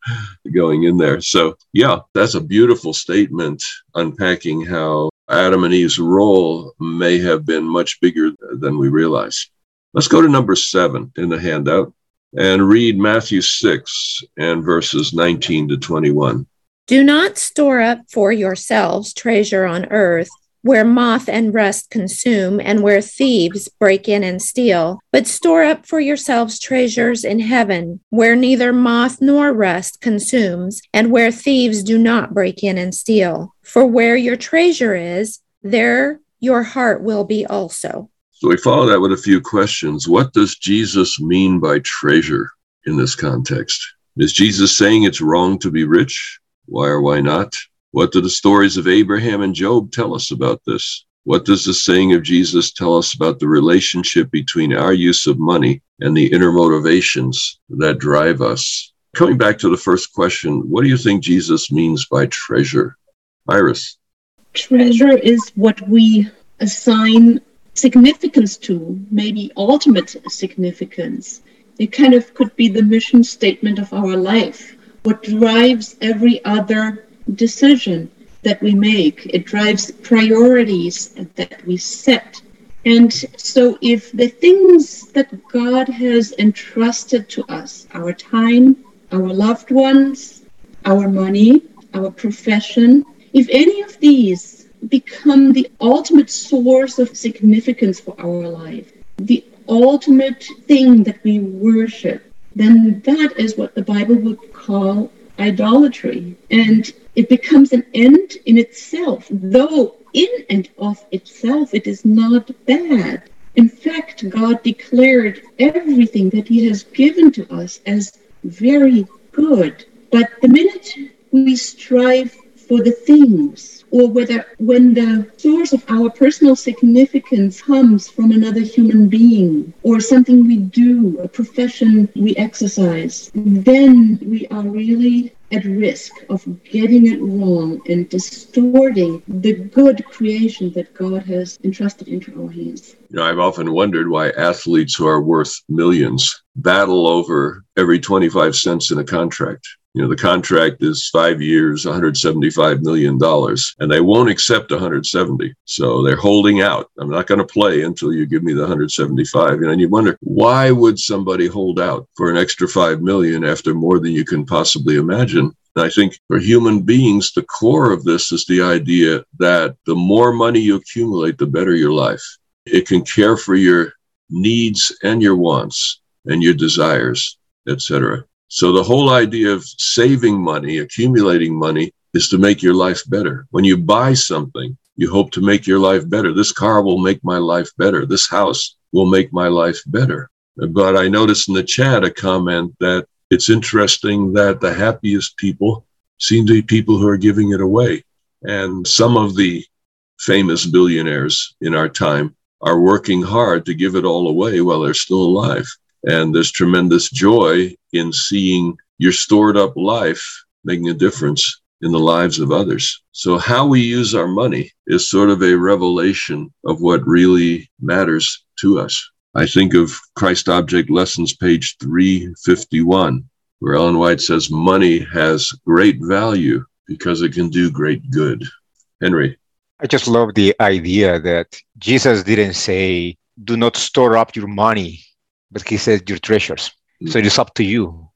going in there. So, yeah, that's a beautiful statement unpacking how Adam and Eve's role may have been much bigger than we realize. Let's go to number seven in the handout and read Matthew 6 and verses 19 to 21. Do not store up for yourselves treasure on earth where moth and rust consume, and where thieves break in and steal. But store up for yourselves treasures in heaven, where neither moth nor rust consumes, and where thieves do not break in and steal. For where your treasure is, there your heart will be also. So we follow that with a few questions. What does Jesus mean by treasure in this context? Is Jesus saying it's wrong to be rich? Why or why not? What do the stories of Abraham and Job tell us about this? What does the saying of Jesus tell us about the relationship between our use of money and the inner motivations that drive us? Coming back to the first question, what do you think Jesus means by treasure? Iris. Treasure is what we assign significance to, maybe ultimate significance. It kind of could be the mission statement of our life, what drives every other decision that we make. It drives priorities that we set. And so, if the things that God has entrusted to us, our time, our loved ones, our money, our profession, if any of these become the ultimate source of significance for our life, the ultimate thing that we worship, then that is what the Bible would call idolatry. And it becomes an end in itself, though in and of itself it is not bad. In fact, God declared everything that He has given to us as very good. But the minute we strive for the things, or whether when the source of our personal significance comes from another human being, or something we do, a profession we exercise, then we are really at risk of getting it wrong and distorting the good creation that God has entrusted into our hands. You know, I've often wondered why athletes who are worth millions battle over every 25 cents in a contract. You know, the contract is five years, $175 million, and they won't accept 170. So they're holding out. I'm not going to play until you give me the 175. You know, and you wonder why would somebody hold out for an extra five million after more than you can possibly imagine? And I think for human beings, the core of this is the idea that the more money you accumulate, the better your life. It can care for your needs and your wants and your desires, etc. So the whole idea of saving money, accumulating money is to make your life better. When you buy something, you hope to make your life better. This car will make my life better. This house will make my life better. But I noticed in the chat a comment that it's interesting that the happiest people seem to be people who are giving it away. And some of the famous billionaires in our time are working hard to give it all away while they're still alive. And there's tremendous joy in seeing your stored up life making a difference in the lives of others. So, how we use our money is sort of a revelation of what really matters to us. I think of Christ Object Lessons, page 351, where Ellen White says, Money has great value because it can do great good. Henry. I just love the idea that Jesus didn't say, Do not store up your money but he says your treasures. So it is up to you.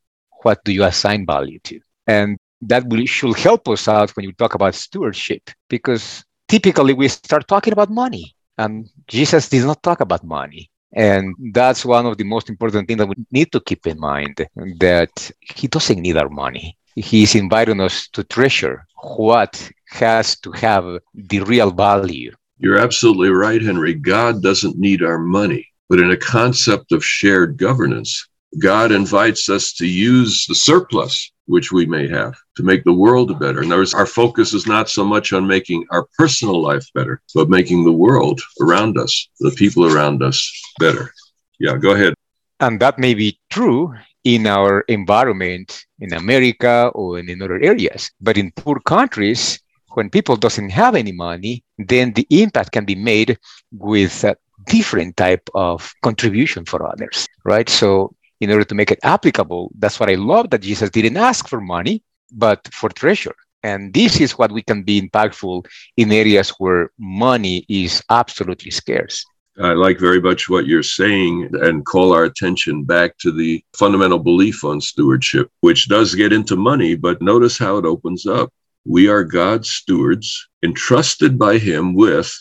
What do you assign value to? And that will, should help us out when you talk about stewardship, because typically we start talking about money, and Jesus did not talk about money. And that's one of the most important things that we need to keep in mind that he doesn't need our money. He's inviting us to treasure what has to have the real value. You're absolutely right, Henry. God doesn't need our money. But in a concept of shared governance, God invites us to use the surplus which we may have to make the world better. In other words, our focus is not so much on making our personal life better, but making the world around us, the people around us better. Yeah, go ahead. And that may be true in our environment in America or in other areas. But in poor countries, when people doesn't have any money, then the impact can be made with uh, different type of contribution for others, right? So in order to make it applicable, that's what I love that Jesus didn't ask for money, but for treasure. And this is what we can be impactful in areas where money is absolutely scarce. I like very much what you're saying and call our attention back to the fundamental belief on stewardship, which does get into money, but notice how it opens up. We are God's stewards entrusted by Him with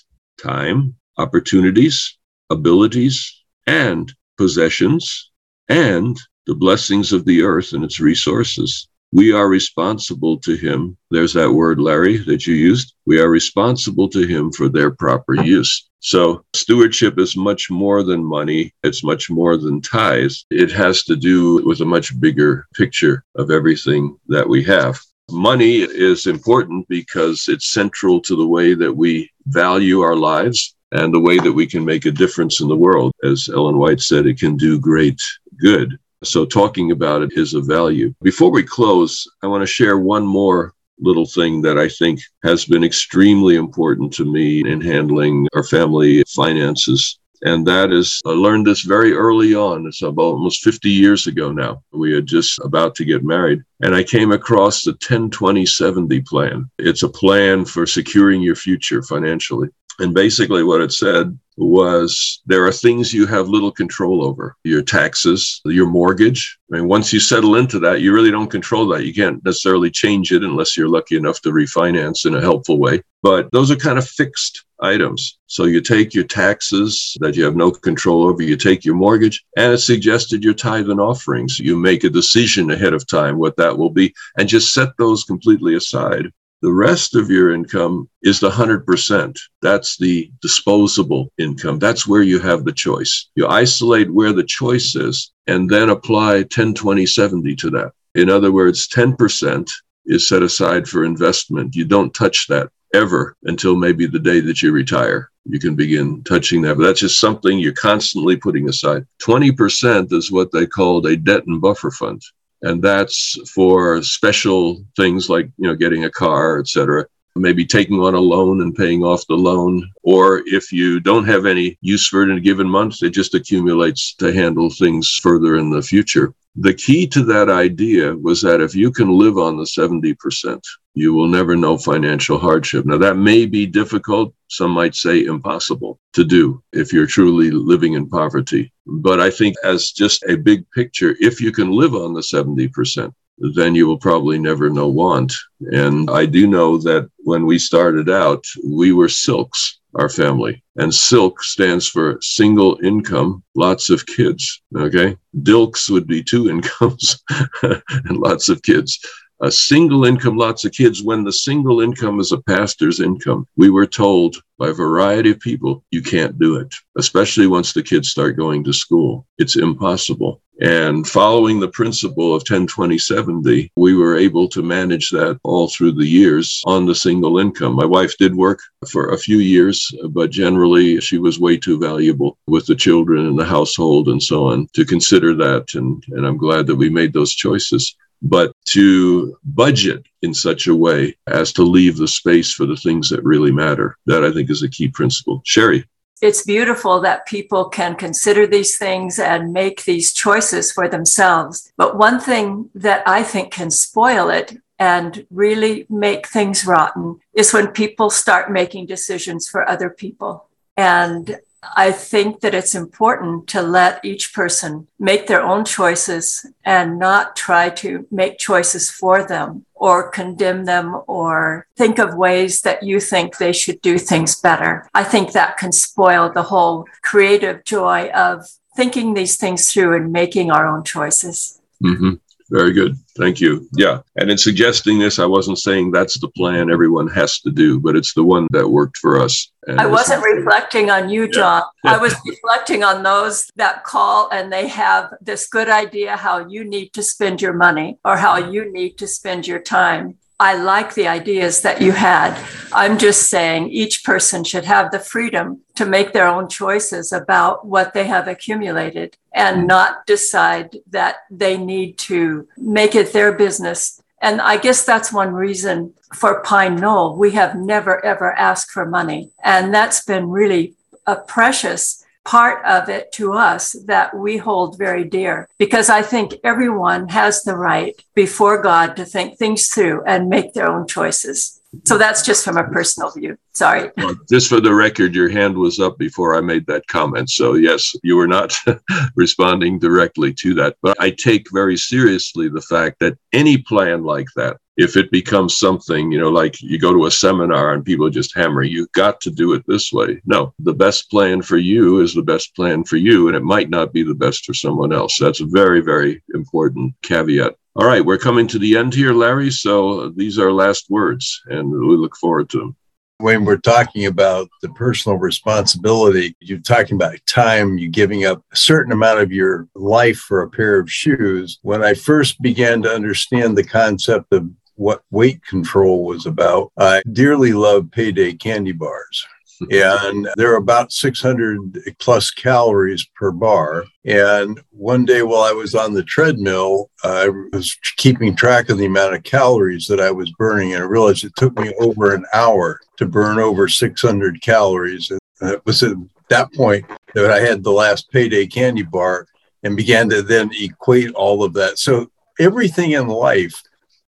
time, opportunities, abilities, and possessions, and the blessings of the earth and its resources. We are responsible to him. There's that word, Larry, that you used. We are responsible to him for their proper use. So stewardship is much more than money. It's much more than tithes. It has to do with a much bigger picture of everything that we have. Money is important because it's central to the way that we value our lives and the way that we can make a difference in the world. As Ellen White said, it can do great good. So talking about it is of value. Before we close, I want to share one more little thing that I think has been extremely important to me in handling our family finances. And that is, I learned this very early on. It's about almost 50 years ago now. We had just about to get married. And I came across the 10 20 70 plan. It's a plan for securing your future financially. And basically, what it said was there are things you have little control over your taxes, your mortgage. I mean, once you settle into that, you really don't control that. You can't necessarily change it unless you're lucky enough to refinance in a helpful way. But those are kind of fixed items. So you take your taxes that you have no control over, you take your mortgage, and it suggested your tithe and offerings. You make a decision ahead of time what that will be and just set those completely aside The rest of your income is the 100%. That's the disposable income. That's where you have the choice. You isolate where the choice is and then apply 10, 20, 70 to that. In other words, 10% is set aside for investment. You don't touch that ever until maybe the day that you retire. You can begin touching that, but that's just something you're constantly putting aside. 20% is what they called a debt and buffer fund. And that's for special things like, you know, getting a car, etc maybe taking on a loan and paying off the loan. Or if you don't have any use for it in a given month, it just accumulates to handle things further in the future. The key to that idea was that if you can live on the 70%, you will never know financial hardship. Now, that may be difficult. Some might say impossible to do if you're truly living in poverty. But I think, as just a big picture, if you can live on the 70%, then you will probably never know want. And I do know that when we started out, we were silks, our family. And silk stands for single income, lots of kids. Okay. Dilks would be two incomes and lots of kids a single income, lots of kids, when the single income is a pastor's income. We were told by a variety of people, you can't do it, especially once the kids start going to school. It's impossible. And following the principle of 10, 20, 70, we were able to manage that all through the years on the single income. My wife did work for a few years, but generally she was way too valuable with the children and the household and so on to consider that. And, and I'm glad that we made those choices but to budget in such a way as to leave the space for the things that really matter. That I think is a key principle. Sherry. It's beautiful that people can consider these things and make these choices for themselves. But one thing that I think can spoil it and really make things rotten is when people start making decisions for other people. And I think that it's important to let each person make their own choices and not try to make choices for them or condemn them or think of ways that you think they should do things better. I think that can spoil the whole creative joy of thinking these things through and making our own choices. Mm-hmm. Very good. Thank you. Yeah. And in suggesting this, I wasn't saying that's the plan everyone has to do, but it's the one that worked for us. And I wasn't reflecting on you, John. Yeah. I was reflecting on those that call and they have this good idea how you need to spend your money or how you need to spend your time. I like the ideas that you had. I'm just saying each person should have the freedom to make their own choices about what they have accumulated and mm-hmm. not decide that they need to make it their business. And I guess that's one reason for Pine Knoll. We have never, ever asked for money. And that's been really a precious part of it to us that we hold very dear because I think everyone has the right before God to think things through and make their own choices. So that's just from a personal view. Sorry. Just for the record, your hand was up before I made that comment. So, yes, you were not responding directly to that. But I take very seriously the fact that any plan like that, if it becomes something, you know, like you go to a seminar and people just hammer, you've got to do it this way. No, the best plan for you is the best plan for you, and it might not be the best for someone else. That's a very, very important caveat. All right, we're coming to the end here, Larry. So these are last words, and we look forward to them. When we're talking about the personal responsibility, you're talking about time, you giving up a certain amount of your life for a pair of shoes. When I first began to understand the concept of what weight control was about, I dearly loved payday candy bars and they're about 600 plus calories per bar. And one day while I was on the treadmill, I was keeping track of the amount of calories that I was burning, and I realized it took me over an hour to burn over 600 calories. And it was at that point that I had the last payday candy bar and began to then equate all of that. So everything in life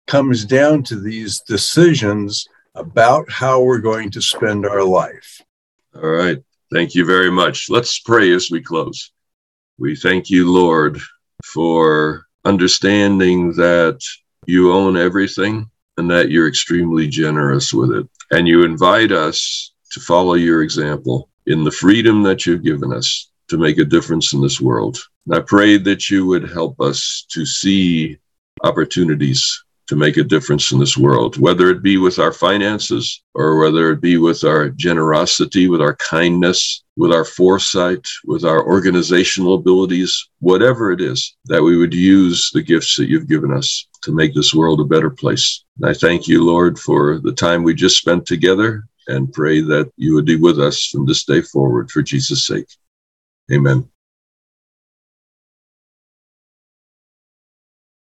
comes down to these decisions about how we're going to spend our life. All right. Thank you very much. Let's pray as we close. We thank you, Lord, for understanding that you own everything and that you're extremely generous with it. And you invite us to follow your example in the freedom that you've given us to make a difference in this world. And I pray that you would help us to see opportunities to make a difference in this world, whether it be with our finances or whether it be with our generosity, with our kindness, with our foresight, with our organizational abilities, whatever it is, that we would use the gifts that you've given us to make this world a better place. And I thank you, Lord, for the time we just spent together and pray that you would be with us from this day forward for Jesus' sake. Amen.